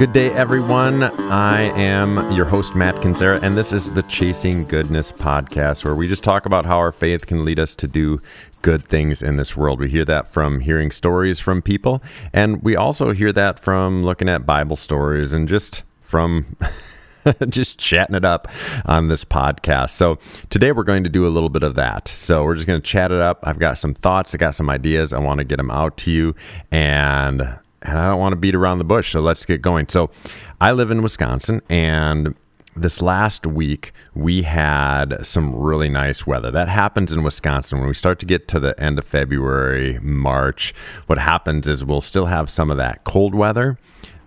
Good day, everyone. I am your host, Matt Kendziera, and this is the Chasing Goodness podcast, where we just talk about how our faith can lead us to do good things in this world. We hear that from hearing stories from people, and we also hear that from looking at Bible stories and just from. just chatting it up on this podcast. So, today we're going to do a little bit of that. So, we're just going to chat it up. I've got some thoughts, I got some ideas. I want to get them out to you. And and I don't want to beat around the bush. So let's get going. So I live in Wisconsin and this last week we had some really nice weather. That happens in Wisconsin when we start to get to the end of February, March. What happens is we'll still have some of that cold weather,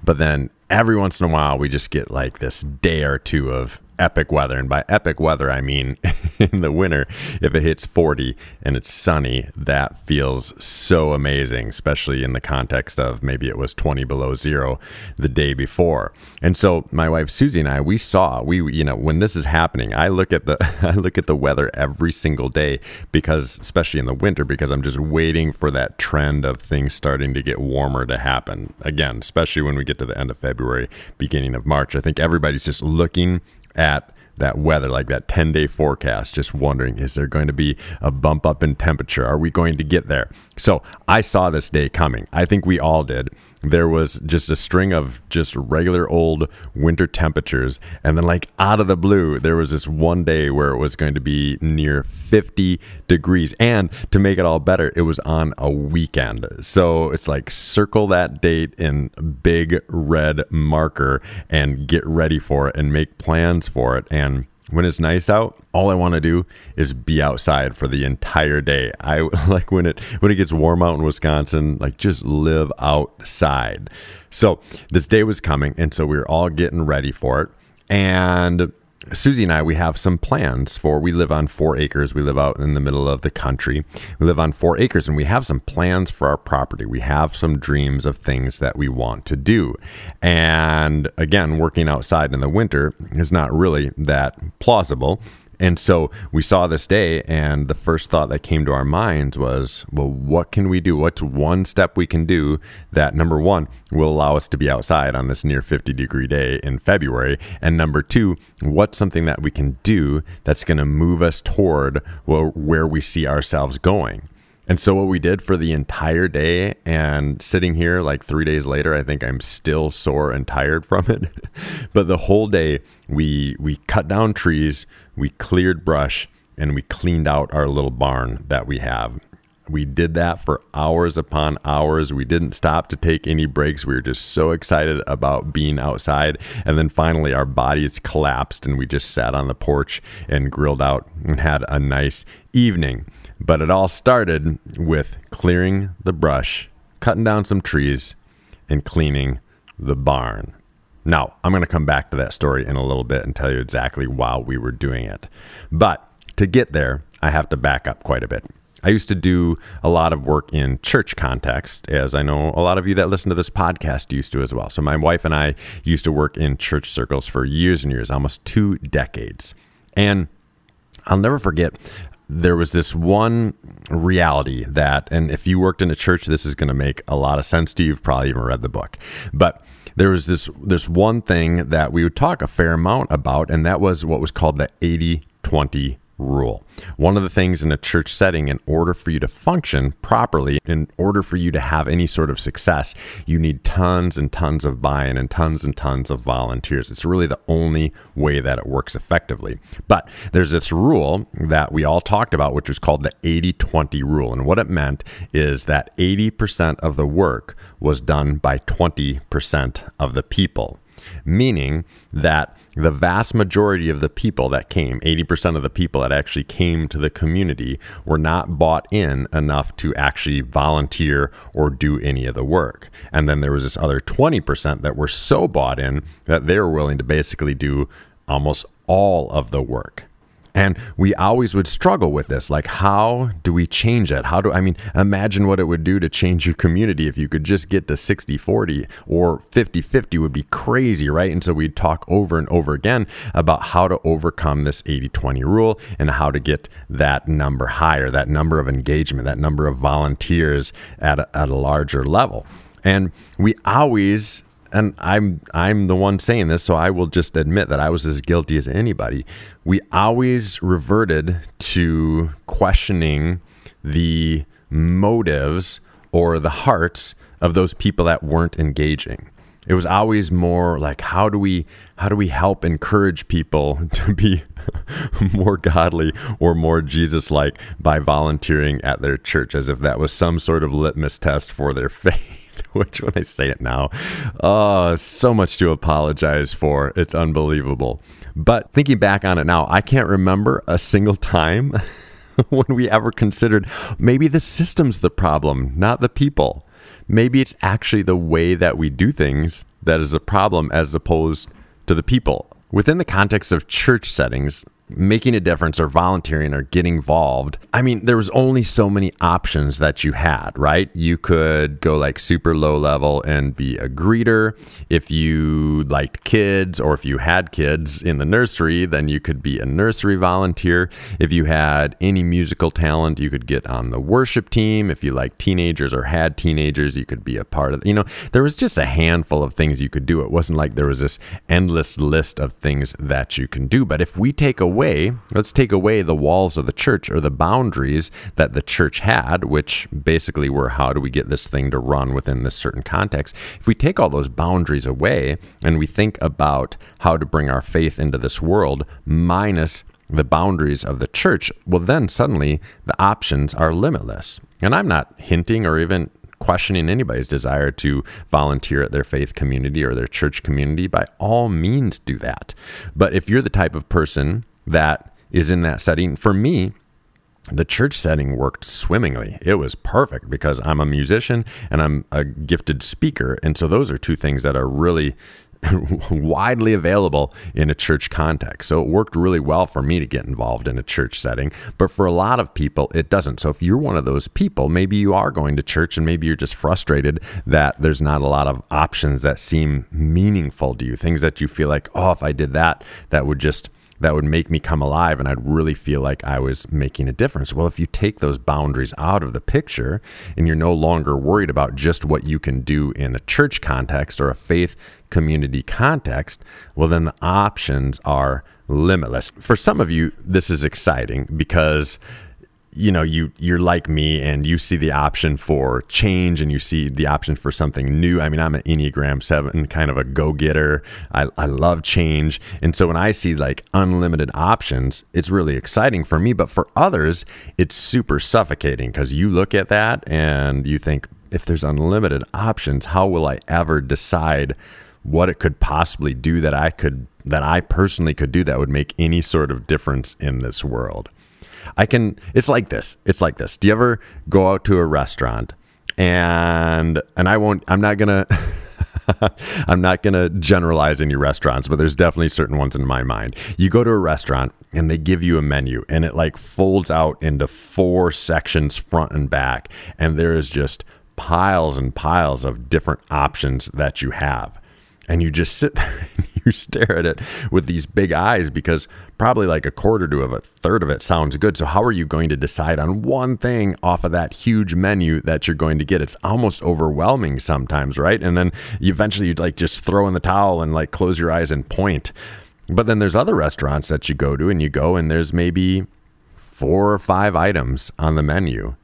but then every once in a while we just get like this day or two of epic weather. And by epic weather, I mean in the winter, if it hits 40 and it's sunny, that feels so amazing, especially in the context of maybe it was 20 below zero the day before. And so my wife Susie and I, we saw, we, you know, when this is happening, I look at the, I look at the weather every single day because, especially in the winter, because I'm just waiting for that trend of things starting to get warmer to happen again, especially when we get to the end of February, beginning of March. I think everybody's just looking at that weather, like that 10 day forecast, just wondering, is there going to be a bump up in temperature? Are we going to get there? So I saw this day coming. I think we all did. There was just a string of just regular old winter temperatures. And then, like out of the blue, there was this one day where it was going to be near 50 degrees. And to make it all better, it was on a weekend. So it's like circle that date in big red marker and get ready for it and make plans for it. And when it's nice out, all I want to do is be outside for the entire day. I like when it when it gets warm out in Wisconsin, like just live outside. So this day was coming, and so we were all getting ready for it. And Susie and I, we have some plans for. We live on four acres. We live out in the middle of the country. We live on four acres, and we have some plans for our property. We have some dreams of things that we want to do. And again, working outside in the winter is not really that plausible. And so we saw this day, and the first thought that came to our minds was, well, what can we do? What's one step we can do that, number one, will allow us to be outside on this near 50 degree day in February? And number two, what's something that we can do that's going to move us toward where we see ourselves going? And so what we did for the entire day and sitting here like 3 days later I think I'm still sore and tired from it. but the whole day we we cut down trees, we cleared brush and we cleaned out our little barn that we have. We did that for hours upon hours. We didn't stop to take any breaks. We were just so excited about being outside. And then finally, our bodies collapsed and we just sat on the porch and grilled out and had a nice evening. But it all started with clearing the brush, cutting down some trees, and cleaning the barn. Now, I'm going to come back to that story in a little bit and tell you exactly why we were doing it. But to get there, I have to back up quite a bit. I used to do a lot of work in church context, as I know a lot of you that listen to this podcast used to as well. So, my wife and I used to work in church circles for years and years, almost two decades. And I'll never forget there was this one reality that, and if you worked in a church, this is going to make a lot of sense to you. You've probably even read the book, but there was this this one thing that we would talk a fair amount about, and that was what was called the 80 20 rule. One of the things in a church setting, in order for you to function properly, in order for you to have any sort of success, you need tons and tons of buy in and tons and tons of volunteers. It's really the only way that it works effectively. But there's this rule that we all talked about, which was called the 80 20 rule. And what it meant is that 80% of the work was done by 20% of the people. Meaning that the vast majority of the people that came, 80% of the people that actually came to the community, were not bought in enough to actually volunteer or do any of the work. And then there was this other 20% that were so bought in that they were willing to basically do almost all of the work. And we always would struggle with this. Like, how do we change it? How do I mean, imagine what it would do to change your community if you could just get to 60 40 or 50 50 would be crazy, right? And so we'd talk over and over again about how to overcome this 80 20 rule and how to get that number higher, that number of engagement, that number of volunteers at a, at a larger level. And we always and I'm I'm the one saying this, so I will just admit that I was as guilty as anybody. We always reverted to questioning the motives or the hearts of those people that weren't engaging. It was always more like how do we how do we help encourage people to be more godly or more Jesus like by volunteering at their church as if that was some sort of litmus test for their faith. which when I say it now, oh, so much to apologize for. It's unbelievable. But thinking back on it now, I can't remember a single time when we ever considered maybe the system's the problem, not the people. Maybe it's actually the way that we do things that is a problem as opposed to the people. Within the context of church settings, making a difference or volunteering or getting involved, I mean, there was only so many options that you had, right? You could go like super low level and be a greeter. If you liked kids or if you had kids in the nursery, then you could be a nursery volunteer. If you had any musical talent, you could get on the worship team. If you liked teenagers or had teenagers, you could be a part of, you know, there was just a handful of things you could do. It wasn't like there was this endless list of things that you can do. But if we take away away, let's take away the walls of the church or the boundaries that the church had, which basically were how do we get this thing to run within this certain context. If we take all those boundaries away and we think about how to bring our faith into this world minus the boundaries of the church, well, then suddenly the options are limitless. And I'm not hinting or even questioning anybody's desire to volunteer at their faith community or their church community. By all means, do that. But if you're the type of person that is in that setting. For me, the church setting worked swimmingly. It was perfect because I'm a musician and I'm a gifted speaker. And so those are two things that are really widely available in a church context. So it worked really well for me to get involved in a church setting, but for a lot of people it doesn't. So if you're one of those people, maybe you are going to church and maybe you're just frustrated that there's not a lot of options that seem meaningful to you, things that you feel like, "Oh, if I did that, that would just that would make me come alive and I'd really feel like I was making a difference. Well, if you take those boundaries out of the picture and you're no longer worried about just what you can do in a church context or a faith community context, well, then the options are limitless. For some of you, this is exciting because you know you you're like me and you see the option for change and you see the option for something new. I mean i'm an enneagram 7 kind of a go-getter. I, I love change. And so when i see like unlimited options it's really exciting for me. But for others it's super suffocating because you look at that and you think if there's unlimited options how will i ever decide what it could possibly do that i could that i personally could do that would make any sort of difference in this world I can. It's like this. It's like this. Do you ever go out to a restaurant and and I won't. I'm not gonna. I'm not going to generalize any restaurants, but there's definitely certain ones in my mind. You go to a restaurant and they give you a menu and it like folds out into four sections front and back and there is just piles and piles of different options that you have. And you just sit there and you stare at it with these big eyes because probably like a quarter to a third of it sounds good. So, how are you going to decide on one thing off of that huge menu that you're going to get? It's almost overwhelming sometimes, right? And then you eventually you'd like just throw in the towel and like close your eyes and point. But then there's other restaurants that you go to and you go and there's maybe four or five items on the menu.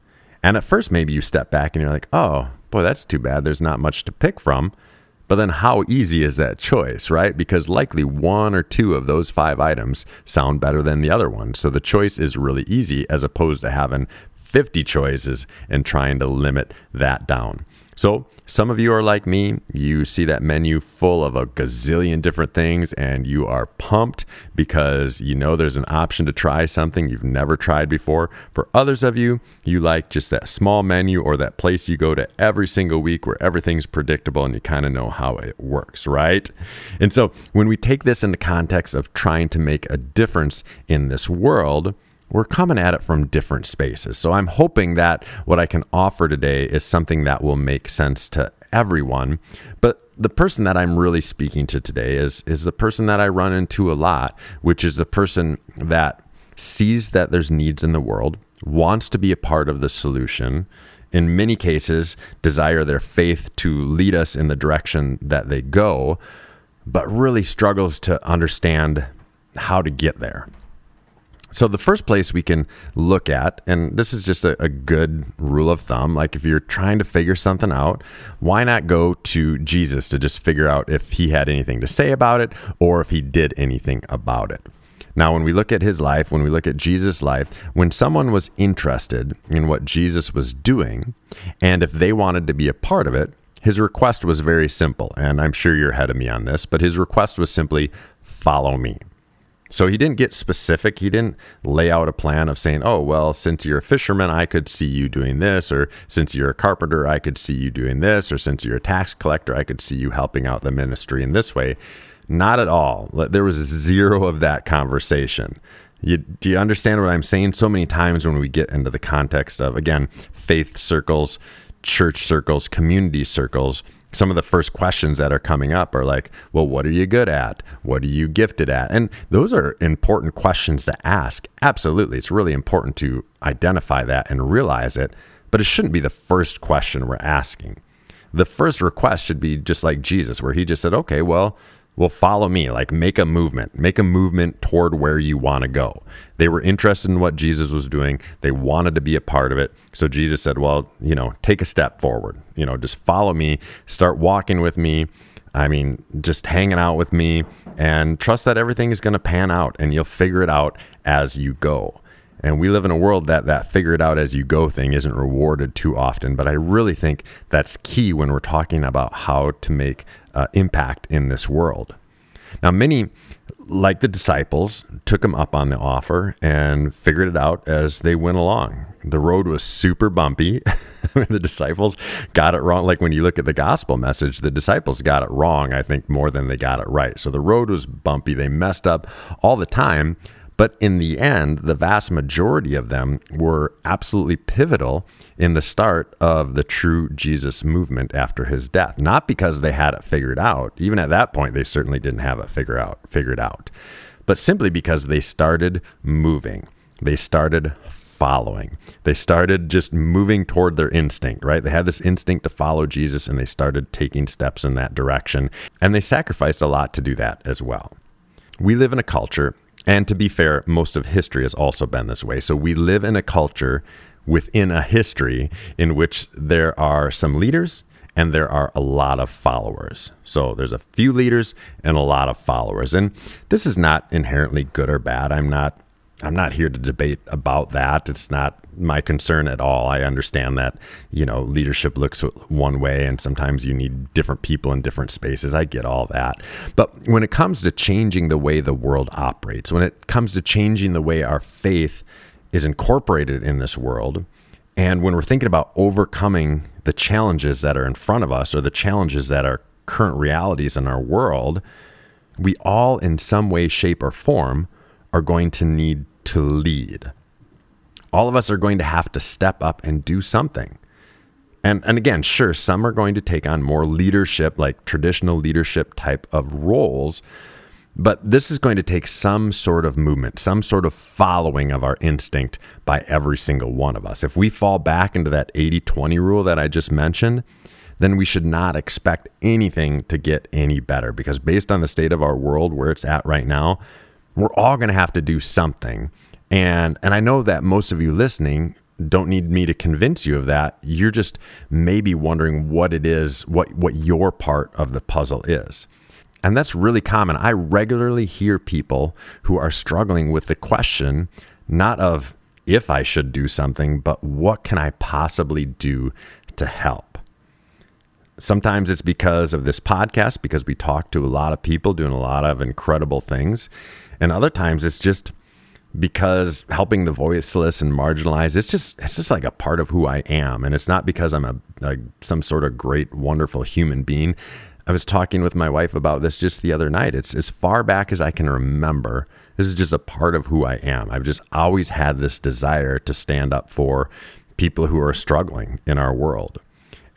And at first, maybe you step back and you're like, oh, boy, that's too bad. There's not much to pick from. But then how easy is that choice, right? Because likely one or two of those five items sound better than the other one. So the choice is really easy as opposed to having 50 choices and trying to limit that down. So, some of you are like me. You see that menu full of a gazillion different things and you are pumped because you know there's an option to try something you've never tried before. For others of you, you like just that small menu or that place you go to every single week where everything's predictable and you kind of know how it works, right? And so, when we take this into context of trying to make a difference in this world, we're coming at it from different spaces. So I'm hoping that what I can offer today is something that will make sense to everyone. But the person that I'm really speaking to today is is the person that I run into a lot, which is the person that sees that there's needs in the world, wants to be a part of the solution, in many cases desire their faith to lead us in the direction that they go, but really struggles to understand how to get there. So, the first place we can look at, and this is just a, a, good rule of thumb, like if you're trying to figure something out, why not go to Jesus to just figure out if he had anything to say about it or if he did anything about it? Now, when we look at his life, when we look at Jesus' life, when someone was interested in what Jesus was doing, and if they wanted to be a part of it, his request was very simple. And I'm sure you're ahead of me on this, but his request was simply, Follow me. So he didn't get specific. He didn't lay out a plan of saying, oh, well, since you're a fisherman, I could see you doing this, or since you're a carpenter, I could see you doing this, or since you're a tax collector, I could see you helping out the ministry in this way. Not at all. There was zero of that conversation. You, do you understand what I'm saying? So many times when we get into the context of, again, faith circles, church circles, community circles, some of the first questions that are coming up are like, well, what are you good at? What are you gifted at? And those are important questions to ask. Absolutely. It's really important to identify that and realize it, but it shouldn't be the first question we're asking. The first request should be just like Jesus, where he just said, okay, well, well, follow me, like make a movement, make a movement toward where you want to go. They were interested in what Jesus was doing. They wanted to be a part of it. So Jesus said, well, you know, take a step forward, you know, just follow me, start walking with me. I mean, just hanging out with me and trust that everything is going to pan out and you'll figure it out as you go. And we live in a world that that figure it out as you go thing isn't rewarded too often. But I really think that's key when we're talking about how to make uh, impact in this world. Now, many, like the disciples, took him up on the offer and figured it out as they went along. The road was super bumpy. the disciples got it wrong. Like when you look at the gospel message, the disciples got it wrong, I think, more than they got it right. So the road was bumpy. They messed up all the time. But in the end, the vast majority of them were absolutely pivotal in the start of the true Jesus movement after his death. Not because they had it figured out. Even at that point, they certainly didn't have it figure out, figured out. But simply because they started moving. They started following. They started just moving toward their instinct, right? They had this instinct to follow Jesus and they started taking steps in that direction. And they sacrificed a lot to do that as well. We live in a culture and to be fair, most of history has also been this way. So we live in a culture within a history in which there are some leaders and there are a lot of followers. So there's a few leaders and a lot of followers. And this is not inherently good or bad. I'm not I'm not here to debate about that. It's not my concern at all. I understand that, you know, leadership looks one way and sometimes you need different people in different spaces. I get all that. But when it comes to changing the way the world operates, when it comes to changing the way our faith is incorporated in this world, and when we're thinking about overcoming the challenges that are in front of us or the challenges that are current realities in our world, we all, in some way, shape, or form, are going to need to lead. All of us are going to have to step up and do something. And, and again, sure, some are going to take on more leadership, like traditional leadership type of roles, but this is going to take some sort of movement, some sort of following of our instinct by every single one of us. If we fall back into that 80 20 rule that I just mentioned, then we should not expect anything to get any better because based on the state of our world where it's at right now, we're all going to have to do something. And and I know that most of you listening don't need me to convince you of that. You're just maybe wondering what it is, what what your part of the puzzle is. And that's really common. I regularly hear people who are struggling with the question not of if I should do something, but what can I possibly do to help? Sometimes it's because of this podcast, because we talk to a lot of people doing a lot of incredible things. And other times it's just because helping the voiceless and marginalized it's just it's just like a part of who I am. And it's not because I'm a, like some sort of great wonderful human being. I was talking with my wife about this just the other night. It's as far back as I can remember. This is just a part of who I am. I've just always had this desire to stand up for people who are struggling in our world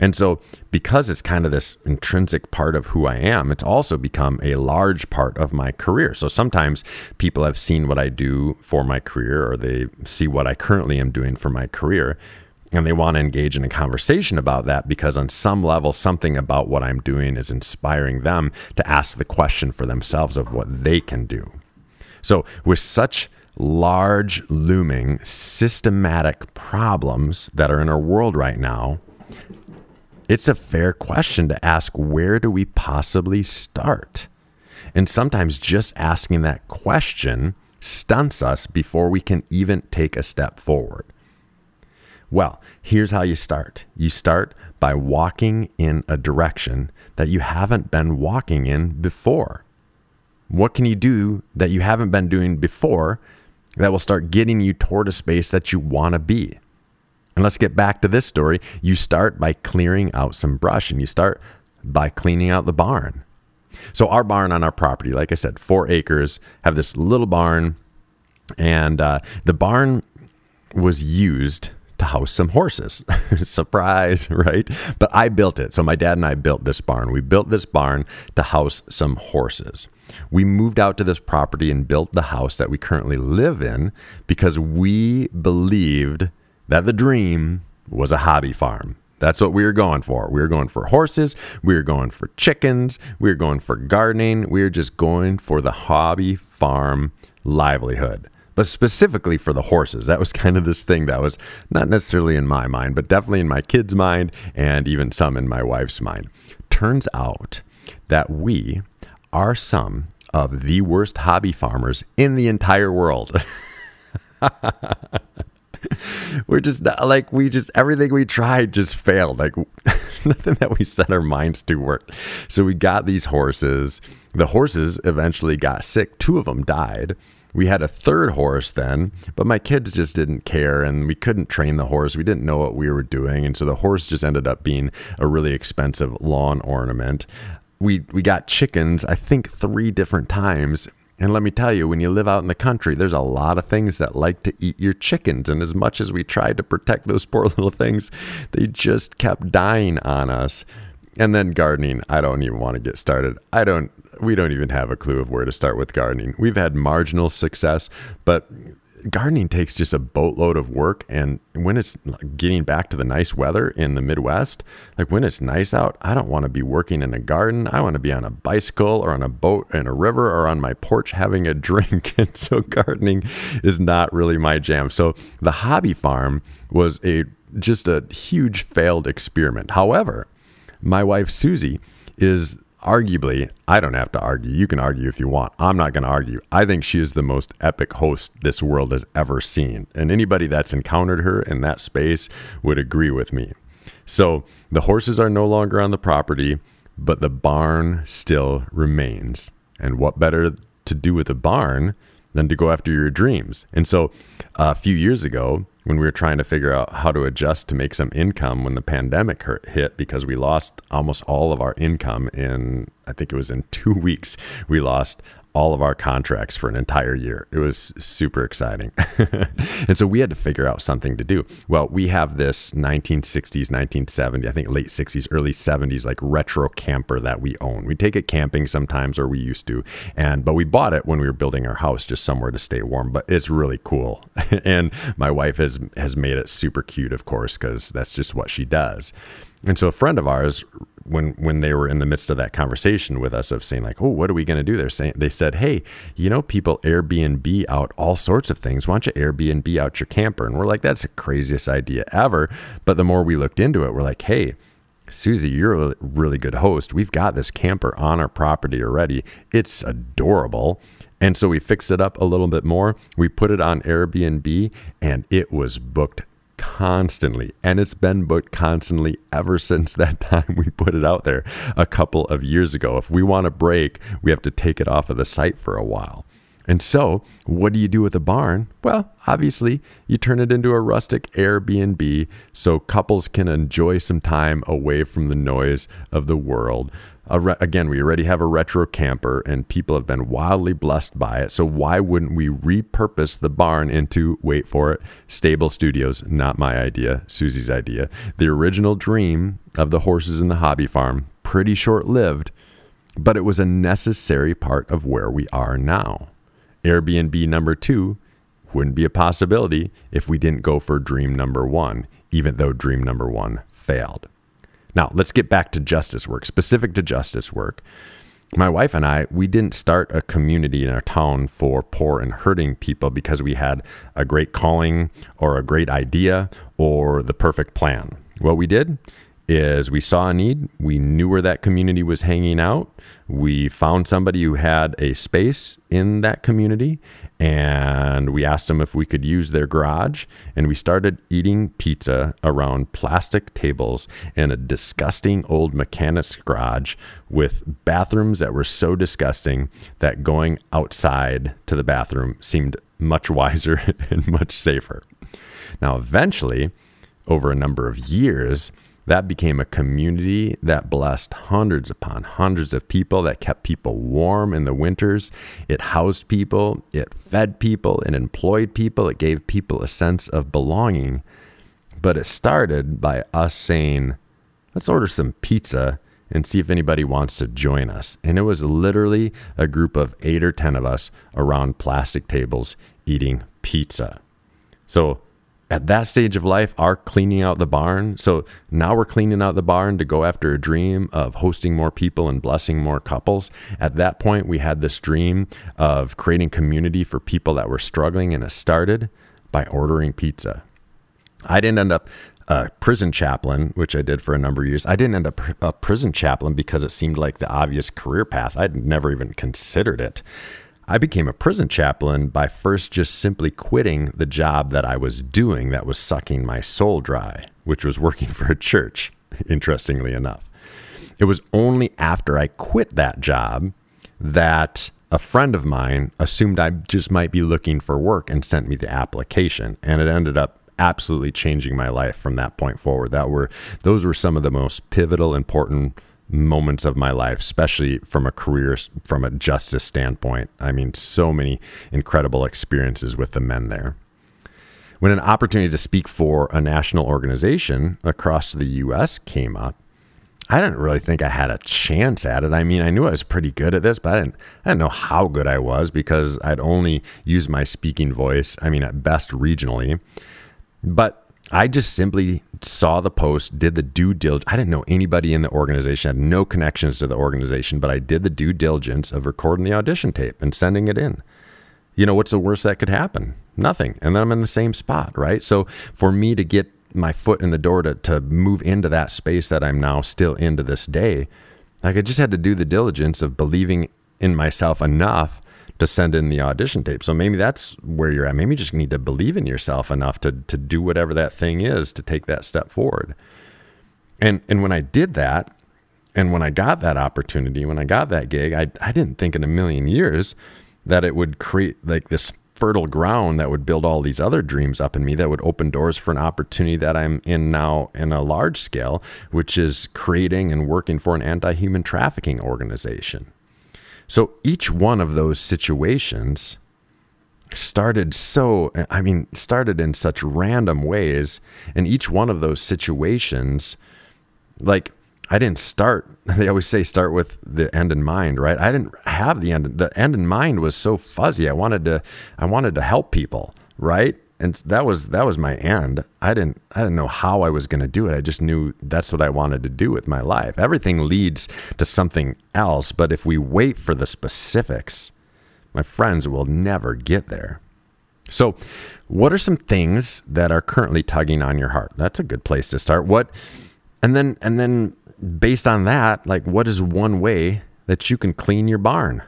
and so, because it's kind of this intrinsic part of who I am, it's also become a large part of my career. So, sometimes people have seen what I do for my career, or they see what I currently am doing for my career, and they want to engage in a conversation about that because, on some level, something about what I'm doing is inspiring them to ask the question for themselves of what they can do. So, with such large, looming, systematic problems that are in our world right now, it's a fair question to ask where do we possibly start? And sometimes just asking that question stunts us before we can even take a step forward. Well, here's how you start you start by walking in a direction that you haven't been walking in before. What can you do that you haven't been doing before that will start getting you toward a space that you want to be? And let's get back to this story. You start by clearing out some brush and you start by cleaning out the barn. So, our barn on our property, like I said, four acres, have this little barn, and uh, the barn was used to house some horses. Surprise, right? But I built it. So, my dad and I built this barn. We built this barn to house some horses. We moved out to this property and built the house that we currently live in because we believed that the dream was a hobby farm. That's what we were going for. We were going for horses. We were going for chickens. We were going for gardening. We were just going for the hobby farm livelihood. But specifically for the horses, that was kind of this thing that was not necessarily in my mind, but definitely in my kids' mind and even some in my wife's mind. Turns out that we are some of the worst hobby farmers in the entire world. we're just like we just everything we tried just failed. Like nothing that we set our minds to worked. So we got these horses. The horses eventually got sick. Two of them died. We had a third horse then, but my kids just didn't care and we couldn't train the horse. We didn't know what we were doing. And so the horse just ended up being a really expensive lawn ornament. We, we got chickens, I think, three different times and let me tell you, when you live out in the country, there's a lot of things that like to eat your chickens. And as much as we tried to protect those poor little things, they just kept dying on us. And then gardening, I don't even want to get started. I don't, we don't even have a clue of where to start with gardening. We've had marginal success, but gardening takes just a boatload of work and when it's getting back to the nice weather in the midwest like when it's nice out i don't want to be working in a garden. I want to be on a bicycle or on a boat in a river or on my porch having a drink and so gardening is not really my jam. So the hobby farm was a just a huge failed experiment. However my wife susie is arguably, I don't have to argue. You can argue if you want. I'm not going to argue. I think she is the most epic host this world has ever seen. And anybody that's encountered her in that space would agree with me. So the horses are no longer on the property, but the barn still remains. And what better to do with a barn than to go after your dreams? And so a few years ago, when we were trying to figure out how to adjust to make some income when the pandemic hit because we lost almost all of our income in I think it was in 2 weeks. We lost all of our contracts for an entire year. It was super exciting. and so we had to figure out something to do. Well, we have this 1960s, 1970s, I think late 60s, early 70s like retro camper that we own. We take it camping sometimes or we used to. And but we bought it when we were building our house just somewhere to stay warm, but it's really cool. and my wife has has made it super cute of course cuz that's just what she does. And so a friend of ours when when they were in the midst of that conversation with us of saying like, "Oh, what are we going to do?" They're saying they said, "Hey, you know, people Airbnb out all sorts of things. Why don't you Airbnb out your camper?" And we're like, "That's the craziest idea ever." But the more we looked into it, we're like, "Hey." Susie, you're a really good host. We've got this camper on our property already. It's adorable And so we fixed it up a little bit more. We put it on Airbnb and it was booked constantly. And it's been booked constantly ever since that time we put it out there a couple of years ago. If we want a break, we have to take it off of the site for a while. And so, what do you do with a barn? Well, obviously, you turn it into a rustic Airbnb so couples can enjoy some time away from the noise of the world. Re- again, we already have a retro camper and people have been wildly blessed by it. So, why wouldn't we repurpose the barn into, wait for it, stable studios? Not my idea, Susie's idea. The original dream of the horses in the hobby farm, pretty short lived, but it was a necessary part of where we are now. Airbnb number two wouldn't be a possibility if we didn't go for dream number one, even though dream number one failed. Now, let's get back to justice work, specific to justice work. My wife and I, we didn't start a community in our town for poor and hurting people because we had a great calling or a great idea or the perfect plan. What we did is we saw a need, we knew where that community was hanging out, we found somebody who had a space in that community, and we asked them if we could use their garage, and we started eating pizza around plastic tables in a disgusting old mechanic's garage with bathrooms that were so disgusting that going outside to the bathroom seemed much wiser and much safer. Now, eventually, over a number of years, that became a community that blessed hundreds upon hundreds of people, that kept people warm in the winters. It housed people, it fed people, it employed people, it gave people a sense of belonging. But it started by us saying, let's order some pizza and see if anybody wants to join us. And it was literally a group of eight or 10 of us around plastic tables eating pizza. So at that stage of life are cleaning out the barn. So now we're cleaning out the barn to go after a dream of hosting more people and blessing more couples. At that point, we had this dream of creating community for people that were struggling, and it started by ordering pizza. I didn't end up a prison chaplain, which I did for a number of years. I didn't end up a prison chaplain because it seemed like the obvious career path. I'd never even considered it. I became a prison chaplain by first just simply quitting the job that I was doing that was sucking my soul dry, which was working for a church, interestingly enough. It was only after I quit that job that a friend of mine assumed I just might be looking for work and sent me the application. And it ended up absolutely changing my life from that point forward. That were those were some of the most pivotal, important moments of my life, especially from a career, from a justice standpoint. I mean, so many incredible experiences with the men there. When an opportunity to speak for a national organization across the US came up, I didn't really think I had a chance at it. I mean, I knew I was pretty good at this, but I didn't, I didn't know how good I was because I'd only used my speaking voice, I mean, at best regionally. But I just simply saw the post, did the due diligence. I didn't know anybody in the organization, I had no connections to the organization, but I did the due diligence of recording the audition tape and sending it in. You know, what's the worst that could happen? Nothing. And then I'm in the same spot, right? So for me to get my foot in the door to, to move into that space that I'm now still into this day, like I just had to do the diligence of believing in myself enough to send in the audition tape. So maybe that's where you're at. Maybe you just need to believe in yourself enough to to do whatever that thing is to take that step forward. And and when I did that, and when I got that opportunity, when I got that gig, I I didn't think in a million years that it would create like this fertile ground that would build all these other dreams up in me that would open doors for an opportunity that I'm in now in a large scale, which is creating and working for an anti-human trafficking organization. So each one of those situations started so, I mean, started in such random ways. And each one of those situations, like, I didn't start. They always say start with the end in mind, right? I didn't have the end. The end in mind was so fuzzy. I wanted to, I wanted to help people, right? And that was that was my end. I didn't I didn't know how I was going to do it. I just knew that's what I wanted to do with my life. Everything leads to something else, but if we wait for the specifics, my friends will never get there. So, what are some things that are currently tugging on your heart? That's a good place to start. What and then and then based on that, like what is one way that you can clean your barn?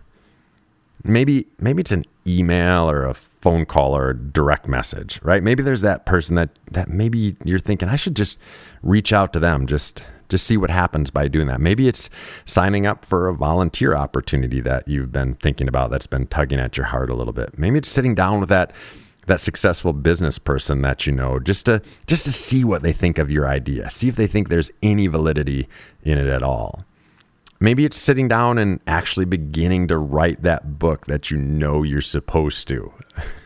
Maybe maybe it's an email or a phone call or a direct message, right? Maybe there's that person that that maybe you're thinking I should just reach out to them, just just see what happens by doing that. Maybe it's signing up for a volunteer opportunity that you've been thinking about that's been tugging at your heart a little bit. Maybe it's sitting down with that that successful business person that you know just to just to see what they think of your idea. See if they think there's any validity in it at all. Maybe it's sitting down and actually beginning to write that book that you know you're supposed to.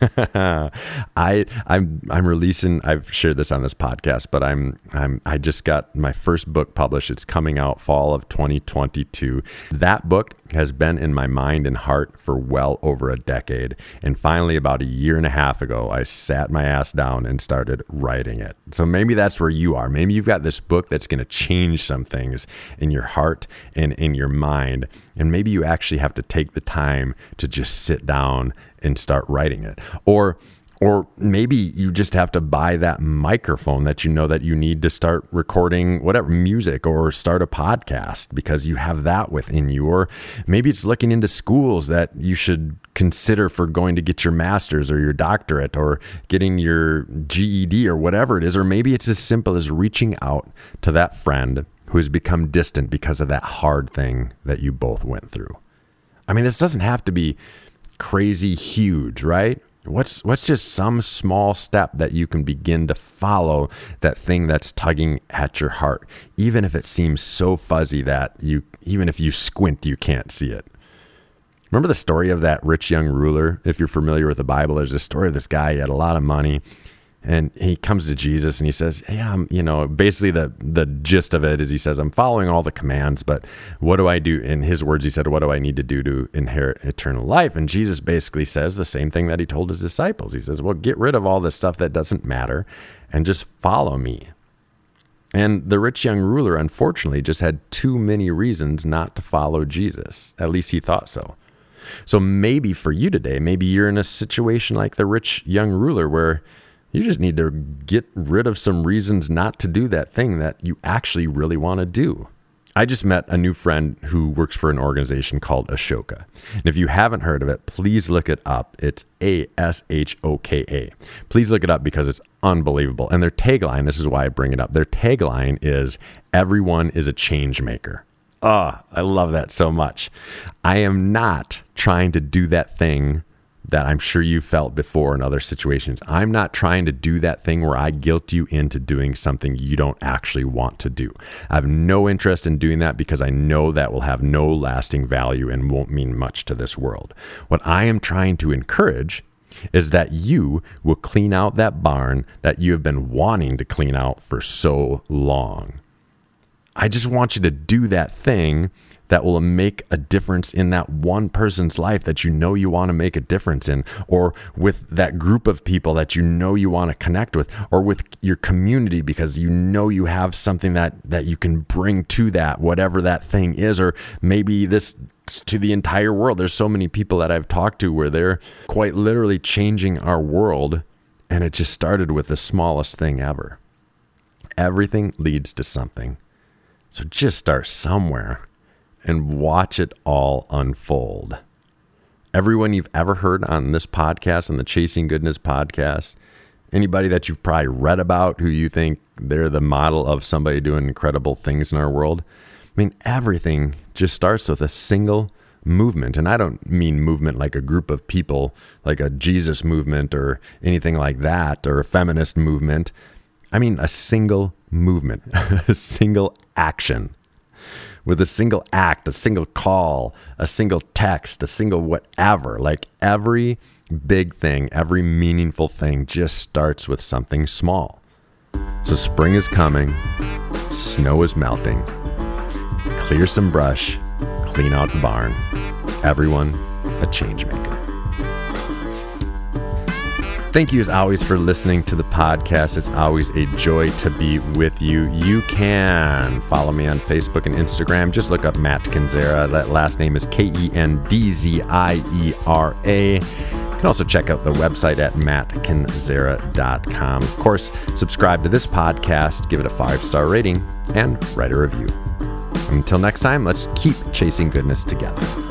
I I'm I'm releasing I've shared this on this podcast, but I'm I'm I just got my first book published. It's coming out fall of 2022. That book has been in my mind and heart for well over a decade. And finally about a year and a half ago, I sat my ass down and started writing it. So maybe that's where you are. Maybe you've got this book that's going to change some things in your heart and in your mind. And maybe you actually have to take the time to just sit down and start writing it. Or or maybe you just have to buy that microphone that you know that you need to start recording whatever music or start a podcast because you have that within you or maybe it's looking into schools that you should consider for going to get your masters or your doctorate or getting your GED or whatever it is or maybe it's as simple as reaching out to that friend who has become distant because of that hard thing that you both went through. I mean, this doesn't have to be crazy huge, right? What's what's just some small step that you can begin to follow that thing that's tugging at your heart, even if it seems so fuzzy that you even if you squint you can't see it. Remember the story of that rich young ruler? If you're familiar with the Bible, there's a story of this guy, he had a lot of money and he comes to Jesus and he says, "Hey, I'm, you know, basically the the gist of it is he says, I'm following all the commands, but what do I do?" In his words, he said, "What do I need to do to inherit eternal life?" And Jesus basically says the same thing that he told his disciples. He says, "Well, get rid of all the stuff that doesn't matter and just follow me." And the rich young ruler, unfortunately, just had too many reasons not to follow Jesus. At least he thought so. So maybe for you today, maybe you're in a situation like the rich young ruler where you just need to get rid of some reasons not to do that thing that you actually really want to do. I just met a new friend who works for an organization called Ashoka. And if you haven't heard of it, please look it up. It's A S H O K A. Please look it up because it's unbelievable. And their tagline, this is why I bring it up, their tagline is Everyone is a change maker. Oh, I love that so much. I am not trying to do that thing that I'm sure you felt before in other situations. I'm not trying to do that thing where I guilt you into doing something you don't actually want to do. I have no interest in doing that because I know that will have no lasting value and won't mean much to this world. What I am trying to encourage is that you will clean out that barn that you have been wanting to clean out for so long. I just want you to do that thing that will make a difference in that one person's life that you know you want to make a difference in, or with that group of people that you know you want to connect with, or with your community because you know you have something that, that you can bring to that, whatever that thing is, or maybe this to the entire world. There's so many people that I've talked to where they're quite literally changing our world, and it just started with the smallest thing ever. Everything leads to something. So just start somewhere and watch it all unfold. Everyone you've ever heard on this podcast, on the Chasing Goodness podcast, anybody that you've probably read about who you think they're the model of somebody doing incredible things in our world. I mean, everything just starts with a single movement. And I don't mean movement like a group of people, like a Jesus movement or anything like that, or a feminist movement. I mean, a single movement, a single action with a single act, a single call, a single text, a single whatever. Like every big thing, every meaningful thing just starts with something small. So spring is coming, snow is melting. Clear some brush, clean out the barn. Everyone a change maker. Thank you, as always, for listening to the podcast. It's always a joy to be with you. You can follow me on Facebook and Instagram. Just look up Matt Kendziera. That last name is K E N D Z I E R A. You can also check out the website at mattkendziera.com. Of course, subscribe to this podcast, give it a five star rating, and write a review. Until next time, let's keep chasing goodness together.